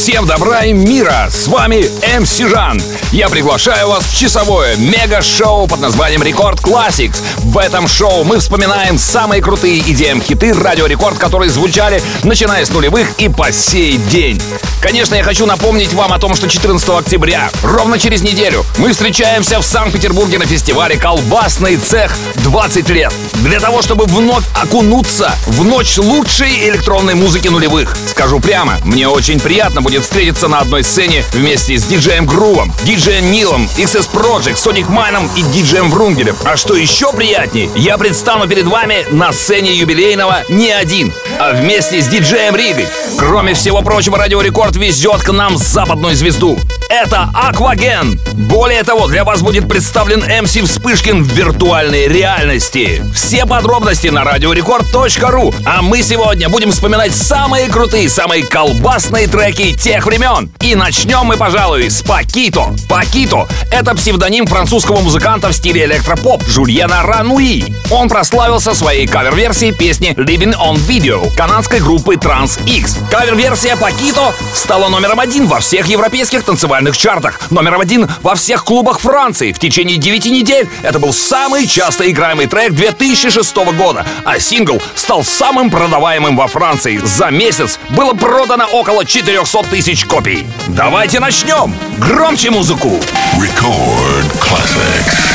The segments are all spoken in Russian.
Всем добра и мира! С вами MC Жан. Я приглашаю вас в часовое мега-шоу под названием Рекорд Classics. В этом шоу мы вспоминаем самые крутые EDM хиты Радио Рекорд, которые звучали начиная с нулевых и по сей день. Конечно, я хочу напомнить вам о том, что 14 октября, ровно через неделю, мы встречаемся в Санкт-Петербурге на фестивале «Колбасный цех 20 лет». Для того, чтобы вновь окунуться в ночь лучшей электронной музыки нулевых. Скажу прямо, мне очень приятно будет встретиться на одной сцене вместе с диджеем Грувом, диджеем Нилом, XS Project, Sonic Майном и диджеем Врунгелем. А что еще приятнее, я предстану перед вами на сцене юбилейного не один, а вместе с диджеем Ригой. Кроме всего прочего, Радио Рекорд везет к нам западную звезду. Это Aquagen. Более того, для вас будет представлен MC Вспышкин в виртуальной реальности. Все подробности на радиорекорд.ру. А мы сегодня будем вспоминать самые крутые, самые колбасные треки тех времен. И начнем мы, пожалуй, с Pakito. Pakito — это псевдоним французского музыканта в стиле электропоп Жульена Рануи. Он прославился своей кавер-версией песни Living on Video канадской группы Trans X. Кавер-версия Pakito стала номером один во всех европейских танцевальных чартах, номером один во всех клубах Франции. В течение 9 недель это был самый часто играемый трек 2006 года, а сингл стал самым продаваемым во Франции. За месяц было продано около 400 тысяч копий. Давайте начнем! Громче музыку! Record Classics.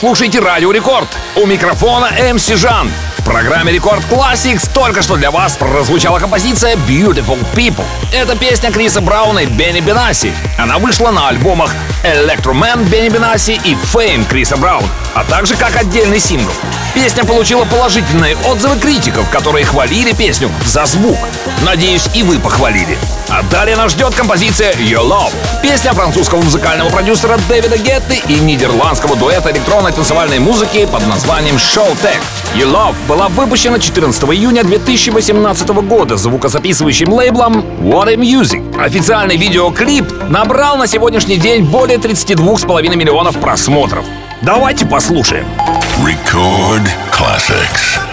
Слушаете Радио Рекорд. У микрофона MC Жан. В программе Рекорд Classics только что для вас прозвучала композиция Beautiful People. Это песня Криса Брауна и Бенни Бенаси. Она вышла на альбомах Electroman Бенни Бенаси и Fame Криса Брауна, а также как отдельный сингл. Песня получила положительные отзывы критиков, которые хвалили песню за звук. Надеюсь, и вы похвалили. А далее нас ждет композиция Your Love. Песня французского музыкального продюсера Дэвида Гетты и нидерландского дуэта электронной танцевальной музыки под названием Showtech. Your Love была выпущена 14 июня 2018 года звукозаписывающим лейблом What a Music. Официальный видеоклип набрал на сегодняшний день более 32,5 миллионов просмотров. Давайте послушаем. Record classics.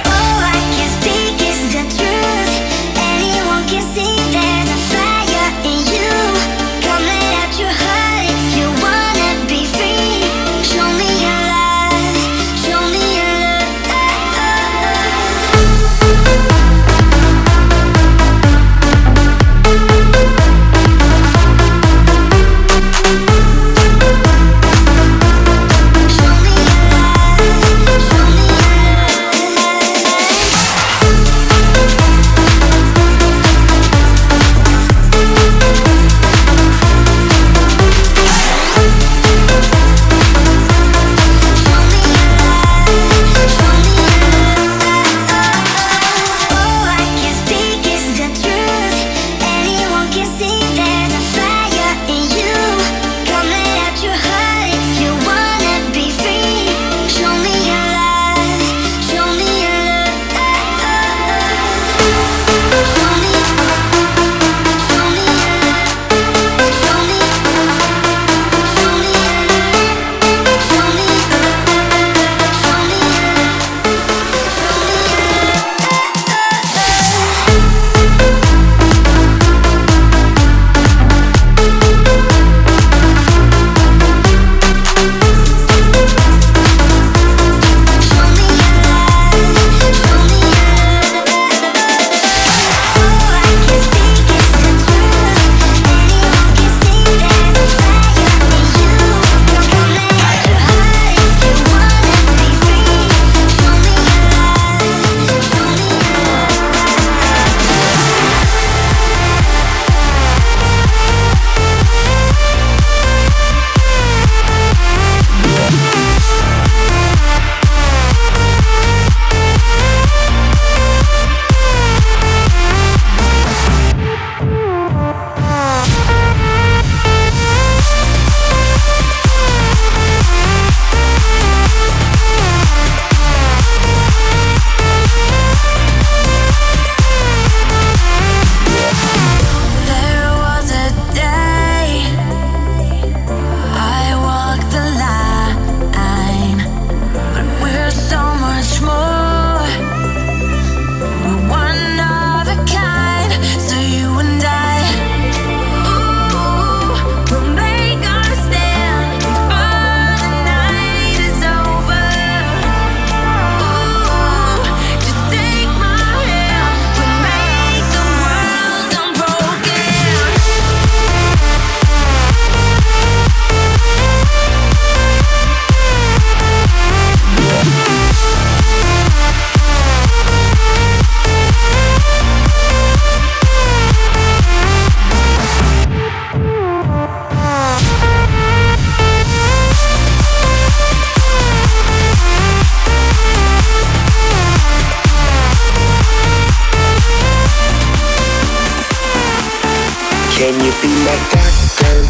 Can you be my doctor?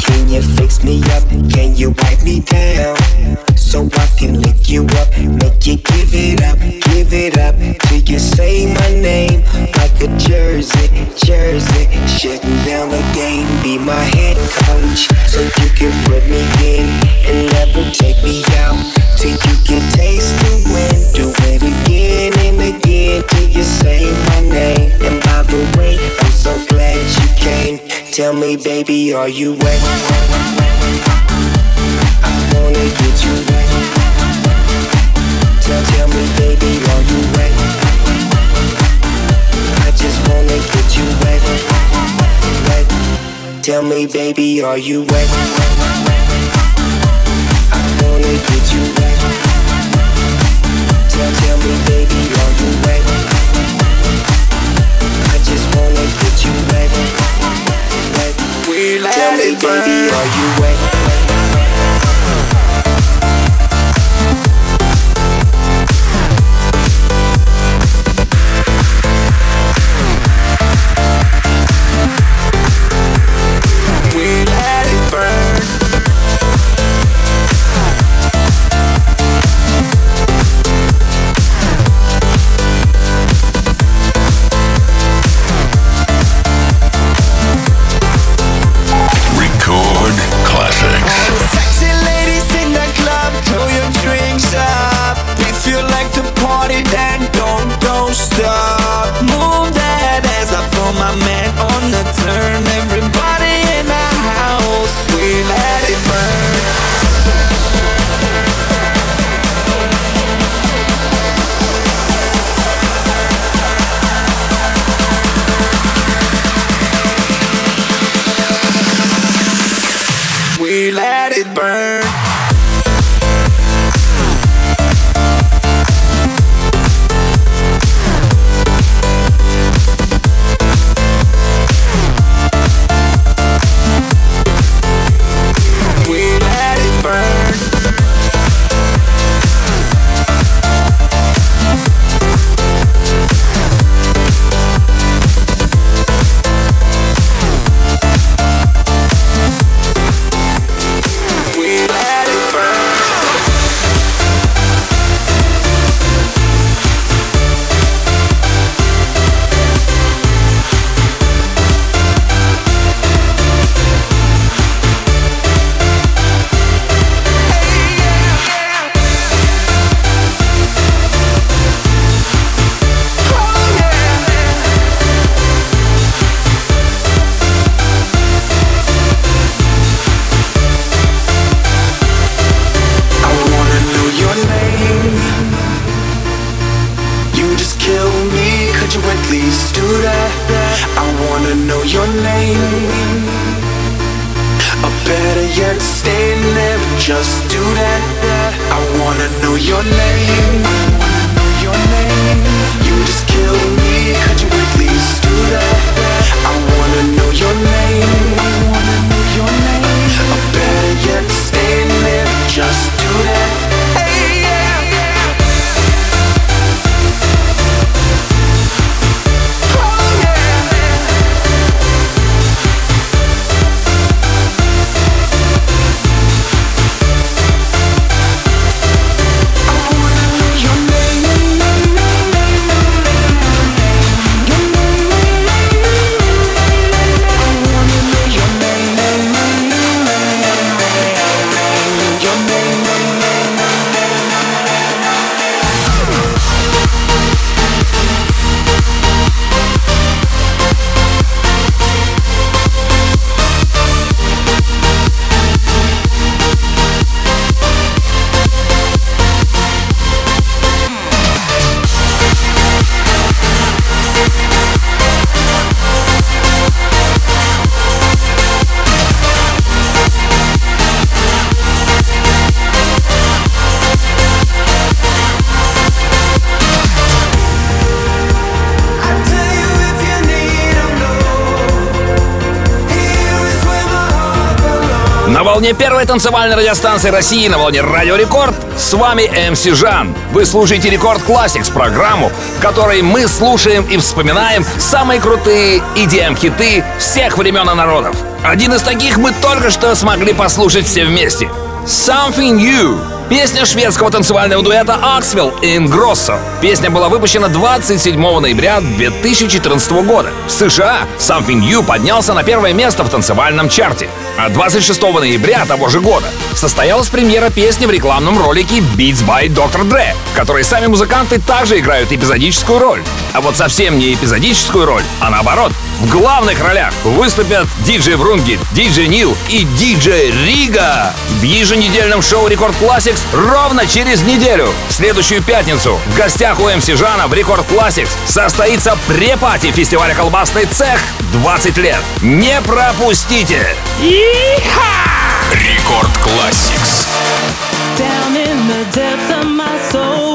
Can you fix me up? Can you wipe me down? So I can lick you up, make you give it up, give it up till you say my name like a jersey, jersey. Shutting down the game, be my head coach so you can put me in and never take me out till you can taste the wind. Do it again and again in, did you say my name? And by the way, I'm so glad you came. Tell me, baby, are you wet? I wanna get you wet. Tell, tell me, baby, are you wet? I just wanna get you wet. Wet. Tell me, baby, are you wet? I wanna get you wet. Tell, tell me, baby baby, are you wet? Волне первой танцевальной радиостанции России, на волне Радио Рекорд, с вами МС Жан. Вы слушаете Рекорд Classics, программу, в которой мы слушаем и вспоминаем самые крутые EDM-хиты всех времен и народов. Один из таких мы только что смогли послушать все вместе. Something New. Песня шведского танцевального дуэта Axwell и Ingrosso. Песня была выпущена 27 ноября 2014 года. В США Something New поднялся на первое место в танцевальном чарте. А 26 ноября того же года состоялась премьера песни в рекламном ролике Beats by Dr. Dre, в которой сами музыканты также играют эпизодическую роль. А вот совсем не эпизодическую роль, а наоборот. В главных ролях выступят диджей Врунги, диджей Нил и диджей Рига. В еженедельном шоу Рекорд Classics ровно через неделю, в следующую пятницу, в гостях у MC Жана в Рекорд Classics состоится pre-party фестиваля «Колбасный цех» 20 лет. Не пропустите! Рекорд Classics. Down in the depths of my soul,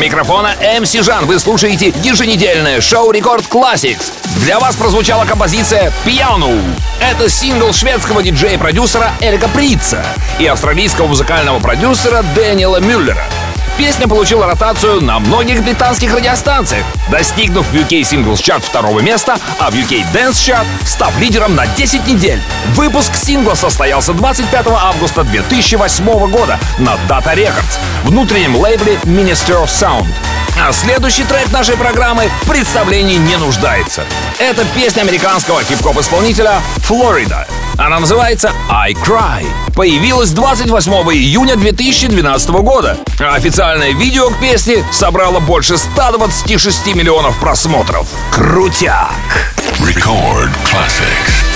микрофона MC Жан. Вы слушаете еженедельное шоу Рекорд Classics. Для вас прозвучала композиция «Пьяну». Это сингл шведского диджея-продюсера Эрика Прица и австралийского музыкального продюсера Дэниела Мюллера. Песня получила ротацию на многих британских радиостанциях, достигнув в UK Singles Chart второго места, а в UK Dance Chart став лидером на 10 недель. Выпуск сингла состоялся 25 августа 2008 года на Data Records, внутреннем лейбле Minister of Sound. А следующий трек нашей программы в представлении не нуждается. Это песня американского хип-хоп-исполнителя Florida. Она называется I Cry. Появилась 28 июня 2012 года. А официальное видео к песне собрало больше 126 миллионов просмотров. Крутяк! Record classics.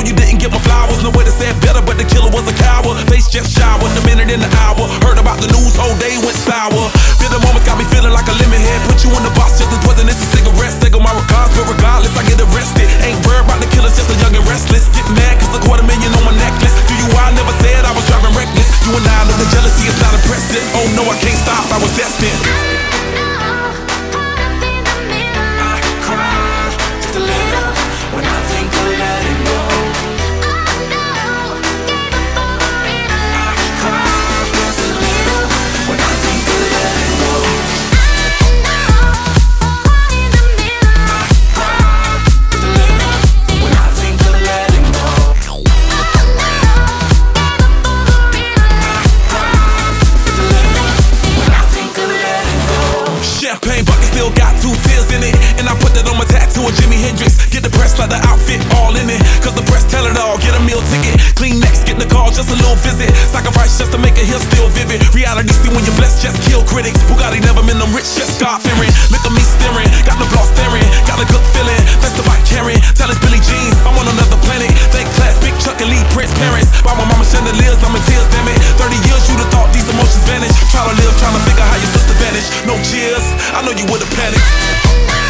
No, you didn't get my flowers. No way to say better, but the killer was a coward. Face just showered, a minute in the hour. Heard about the news, whole day went sour. Bitter moments got me feeling like a lemon head. Put you in the box just as poisonous as cigarettes. Take on my regards, but regardless, I get arrested. Ain't worried about the killers, just a young and restless. Get mad, cause a quarter million on my necklace. Do you, I never said I was driving reckless. You and I know the jealousy is not impressive. Oh no, I can't stop, I was destined. Critics. Bugatti never been them rich, just God fearing. Look at me staring, got the block staring. Got a good feeling, that's the bike carrying. Tell it's Billy Jeans, I'm on another planet. Thank class, big Chuck and Lee Prince parents. By my mama chandeliers, I'm in tears, damn it. 30 years, you'd have thought these emotions vanish. Try to live, trying to figure how your sister vanished. No cheers, I know you would've panicked.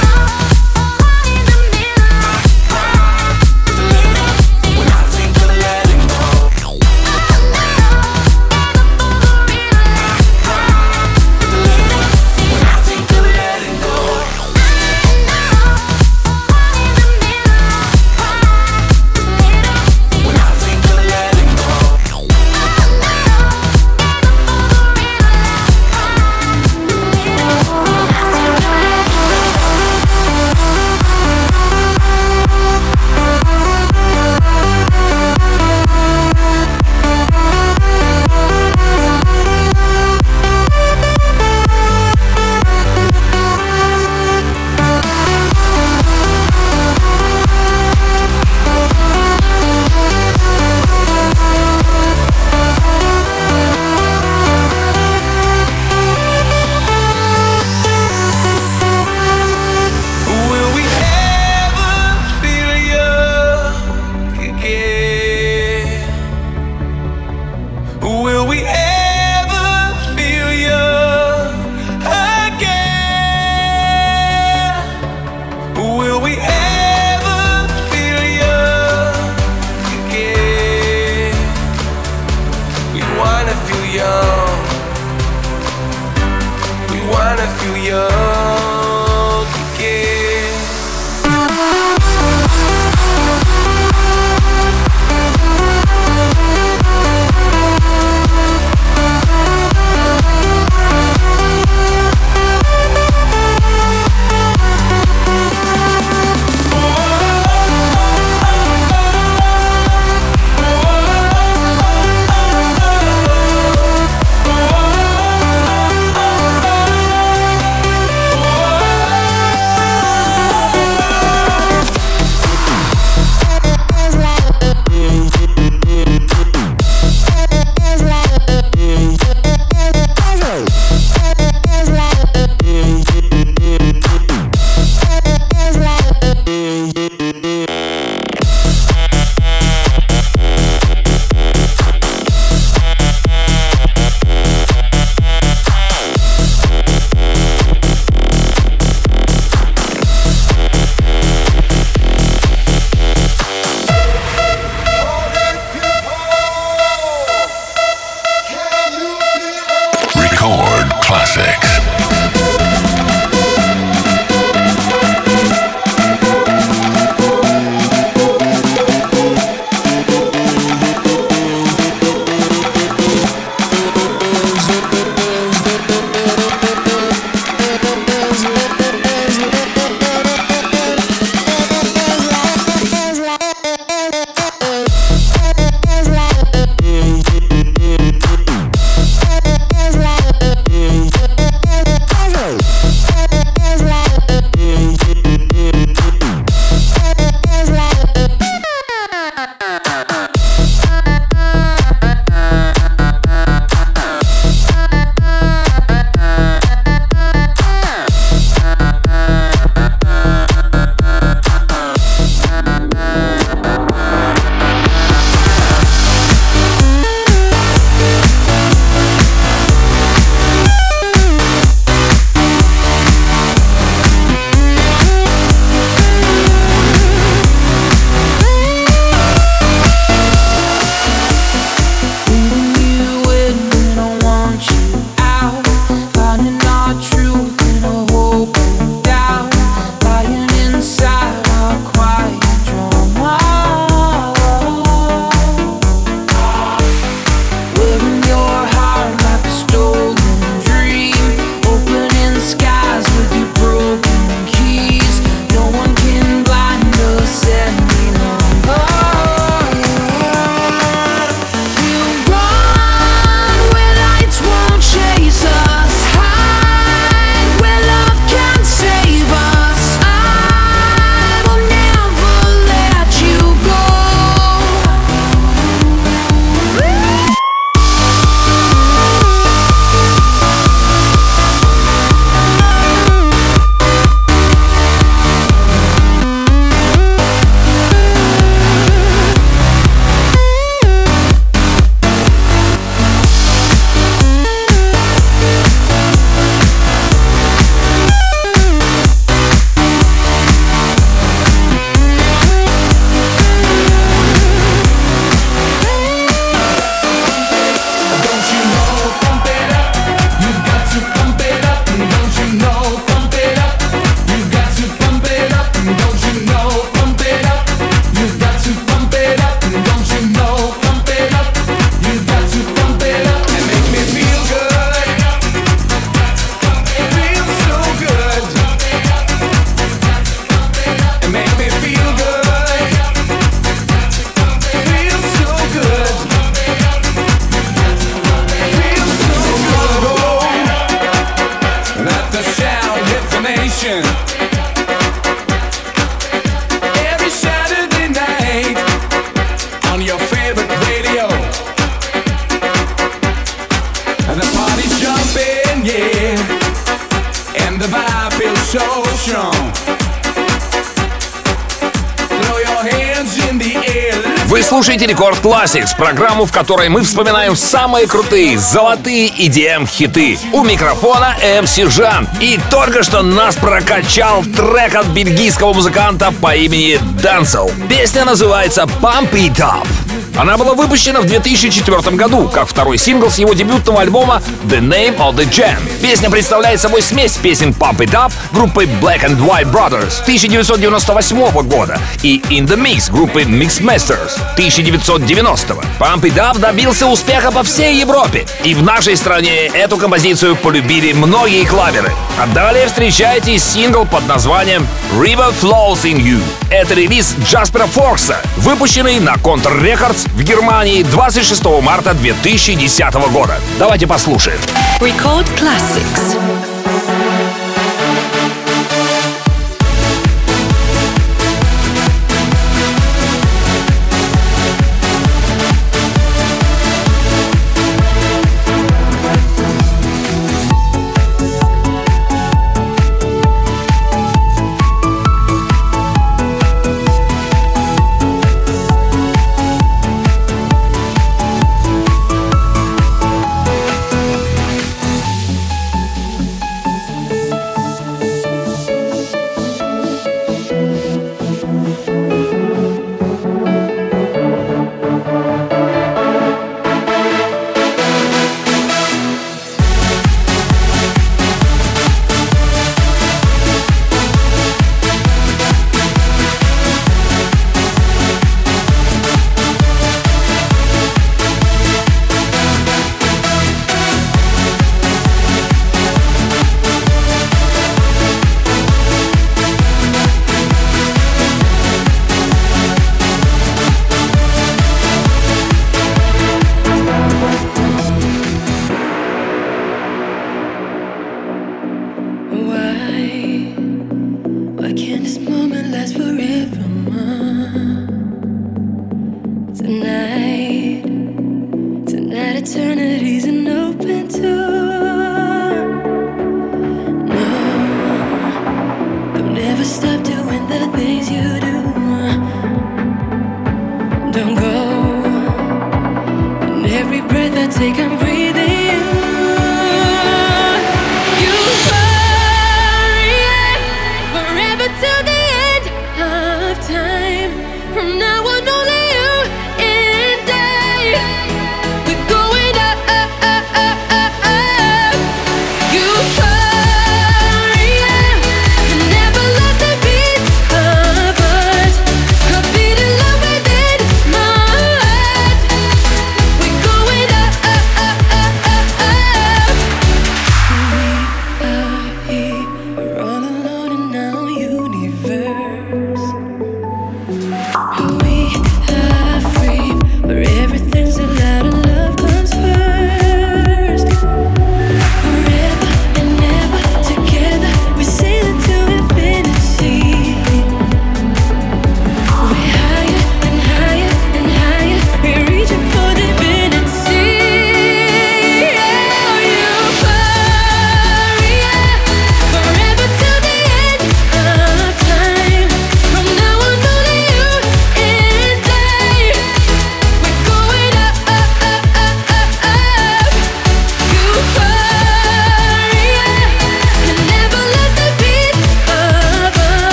Вы слушаете Рекорд Classics, программу, в которой мы вспоминаем самые крутые золотые EDM-хиты. У микрофона MC Жан. И только что нас прокачал трек от бельгийского музыканта по имени Дансел. Песня называется Pump It Up. Она была выпущена в 2004 году, как второй сингл с его дебютного альбома The Name of the Jam. Песня представляет собой смесь песен Pump It Up группы Black and White Brothers 1998 года и In the Mix группы Mix Masters 1990. Pump It Up добился успеха по всей Европе, и в нашей стране эту композицию полюбили многие клаверы. А далее встречайте сингл под названием River Flows in You. Это релиз Джаспера Форкса, выпущенный на Counter Records в Германии 26 марта 2010 года. Давайте послушаем. Record Classics.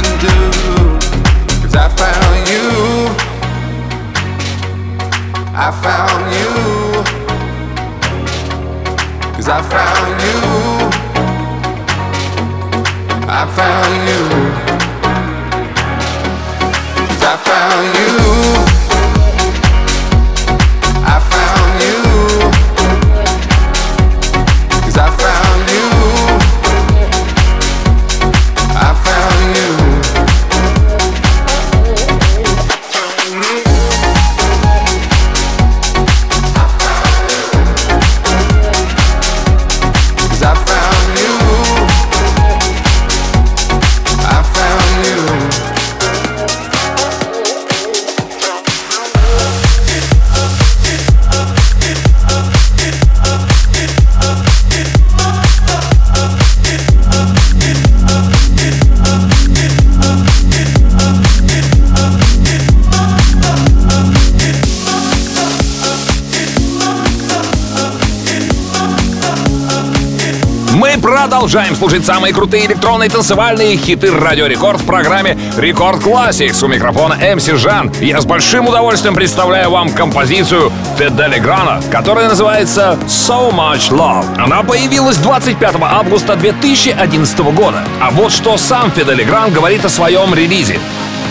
can do. Cause I found you. I found you. Cause I found you. I found you. Cause I found you. продолжаем служить самые крутые электронные танцевальные хиты Радио Рекорд в программе Рекорд Classics. У микрофона МС Жан. Я с большим удовольствием представляю вам композицию Федели Грана, которая называется So Much Love. Она появилась 25 августа 2011 года. А вот что сам Федели Гран говорит о своем релизе.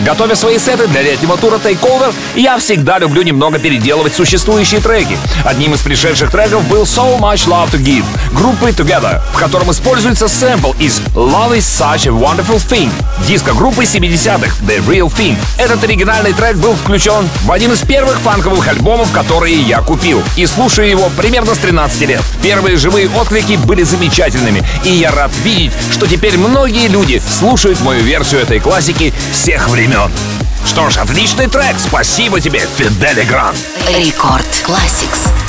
Готовя свои сеты для летнего тура Takeover, я всегда люблю немного переделывать существующие треки. Одним из пришедших треков был So Much Love To Give группы Together, в котором используется сэмпл из Love Is Such A Wonderful Thing, диска группы 70-х The Real Thing. Этот оригинальный трек был включен в один из первых фанковых альбомов, которые я купил, и слушаю его примерно с 13 лет. Первые живые отклики были замечательными, и я рад видеть, что теперь многие люди слушают мою версию этой классики всех времен времен. Что ж, отличный трек. Спасибо тебе, Fedde Le Grand. Рекорд Classics.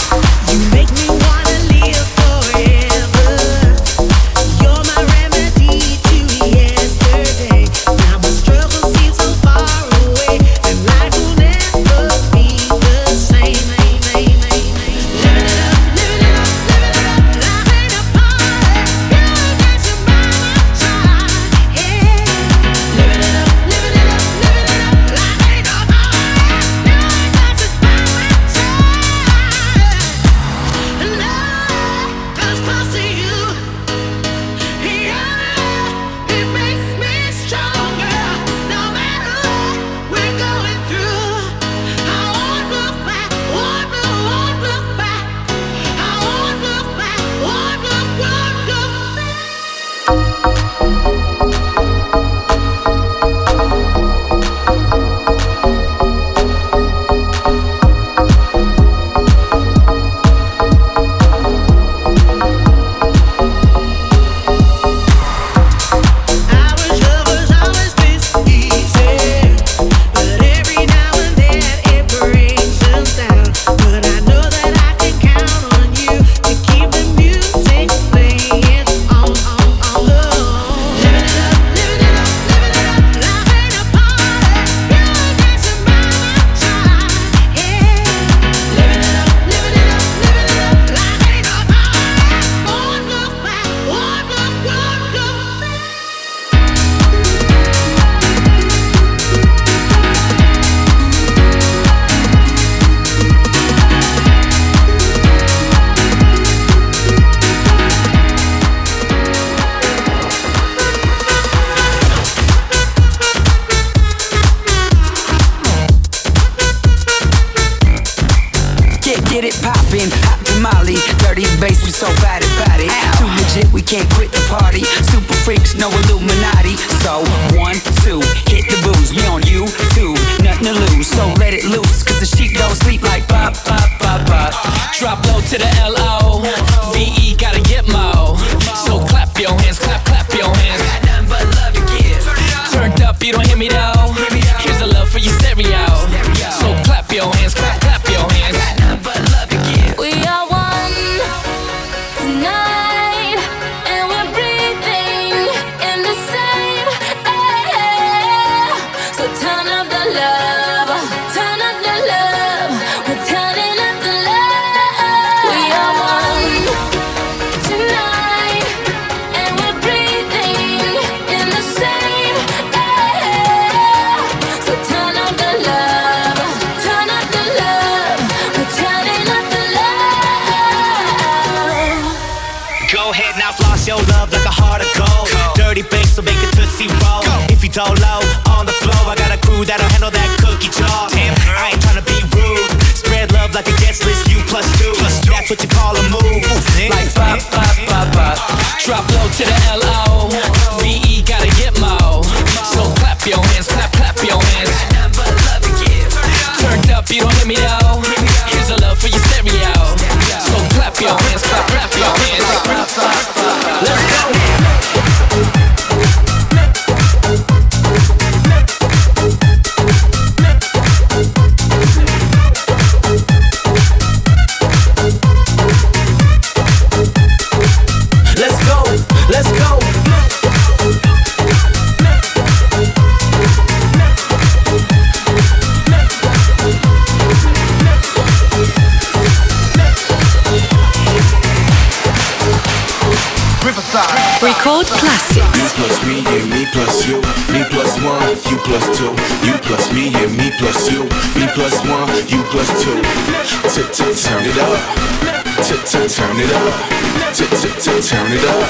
turn it up.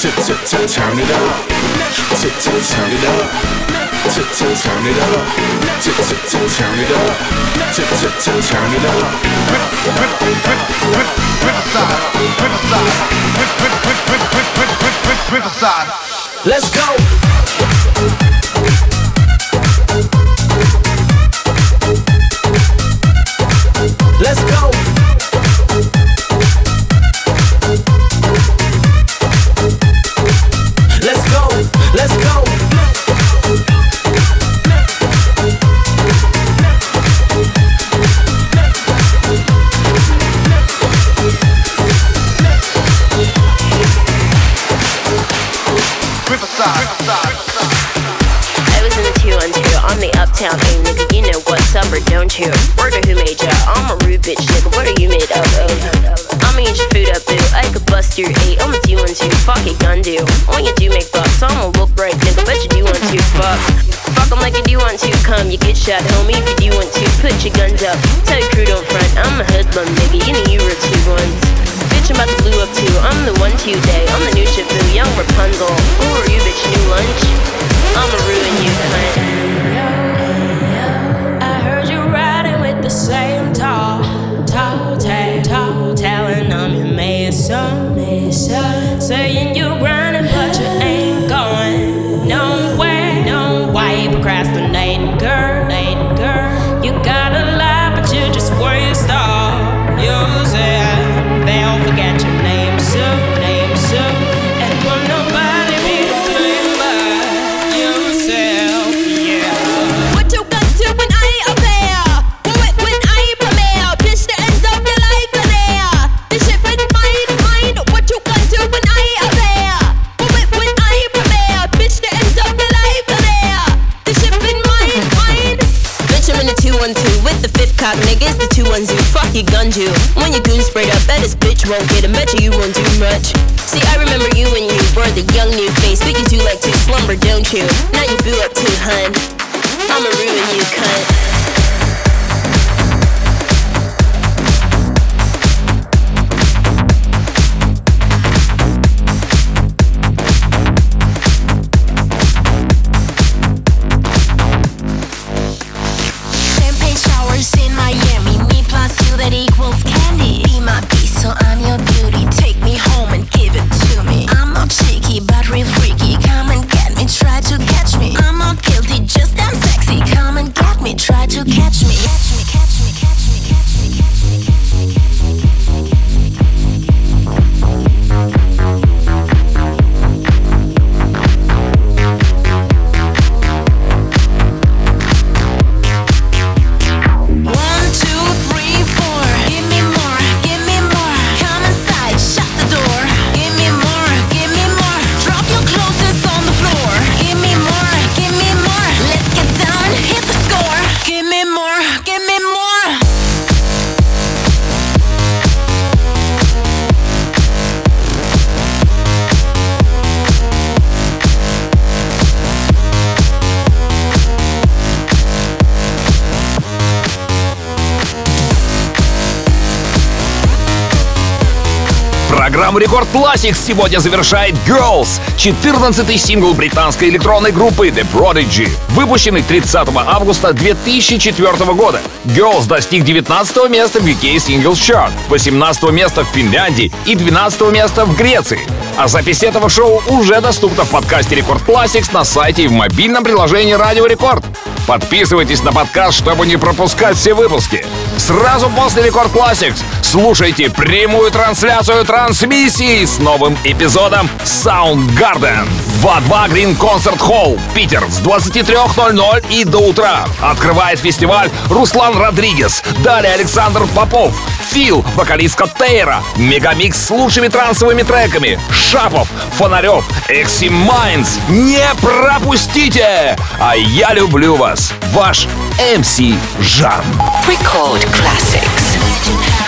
tip, tip, tip. Turn it up. tip, tip, Turn it up. tip, tip, Turn it up. tip, tip, Turn it up. tip, tip, Turn it up. Riverside. Riverside. Riverside. Let's go. Don't you? Word of who made ya? I'm a rude bitch nigga. What are you made up of? Oh? I'ma eat your food up, boo. I could bust your eight. I'm a do one two. Fuck it, gun do. When you do make bucks, I'ma look right, nigga. Bet you do want to. Fuck. Fuck 'em like you do want to. Come, you get shot, homie. If you do want to, put your guns up. Tell your crew don't front. I'm a hoodlum, nigga. You know you were two ones. Bitch, I'm about to blue up too. I'm the one to day. I'm the new Shifu, young Rapunzel. Who are you, bitch? New lunch? I'ma ruin you, cunt. The same tall, tall, tall, tall, telling I'm your mason, mason. Saying you grinding, but you ain't going nowhere. No, you procrastinating, you, gun you. When your goon sprayed up, bet this bitch won't get him. Bet you, you won't do much. See, I remember you when you were the young new face. But you do like to slumber, don't you? Now you boo up too, hun. I'ma ruin you, cunt. Рекорд Classics сегодня завершает Girls, 14-й сингл британской электронной группы The Prodigy, выпущенный 30 августа 2004 года. Girls достиг 19 места в UK Singles Chart, 18 места в Финляндии и 12 места в Греции. А запись этого шоу уже доступна в подкасте Рекорд Classics на сайте и в мобильном приложении Радио Рекорд. Подписывайтесь на подкаст, чтобы не пропускать все выпуски. Сразу после Рекорд Classics слушайте прямую трансляцию Trancemission с новым эпизодом Soundgarden в A2 Green Concert Hall, Питер с 23.00 и до утра. Открывает фестиваль Руслан Родригес, далее Александр Попов, Feel, вокалистка Тейра, Мегамикс с лучшими трансовыми треками, Шапов, Фонарев, Eximinds. Не пропустите! А я люблю вас, ваш МС Жан. Record Classics.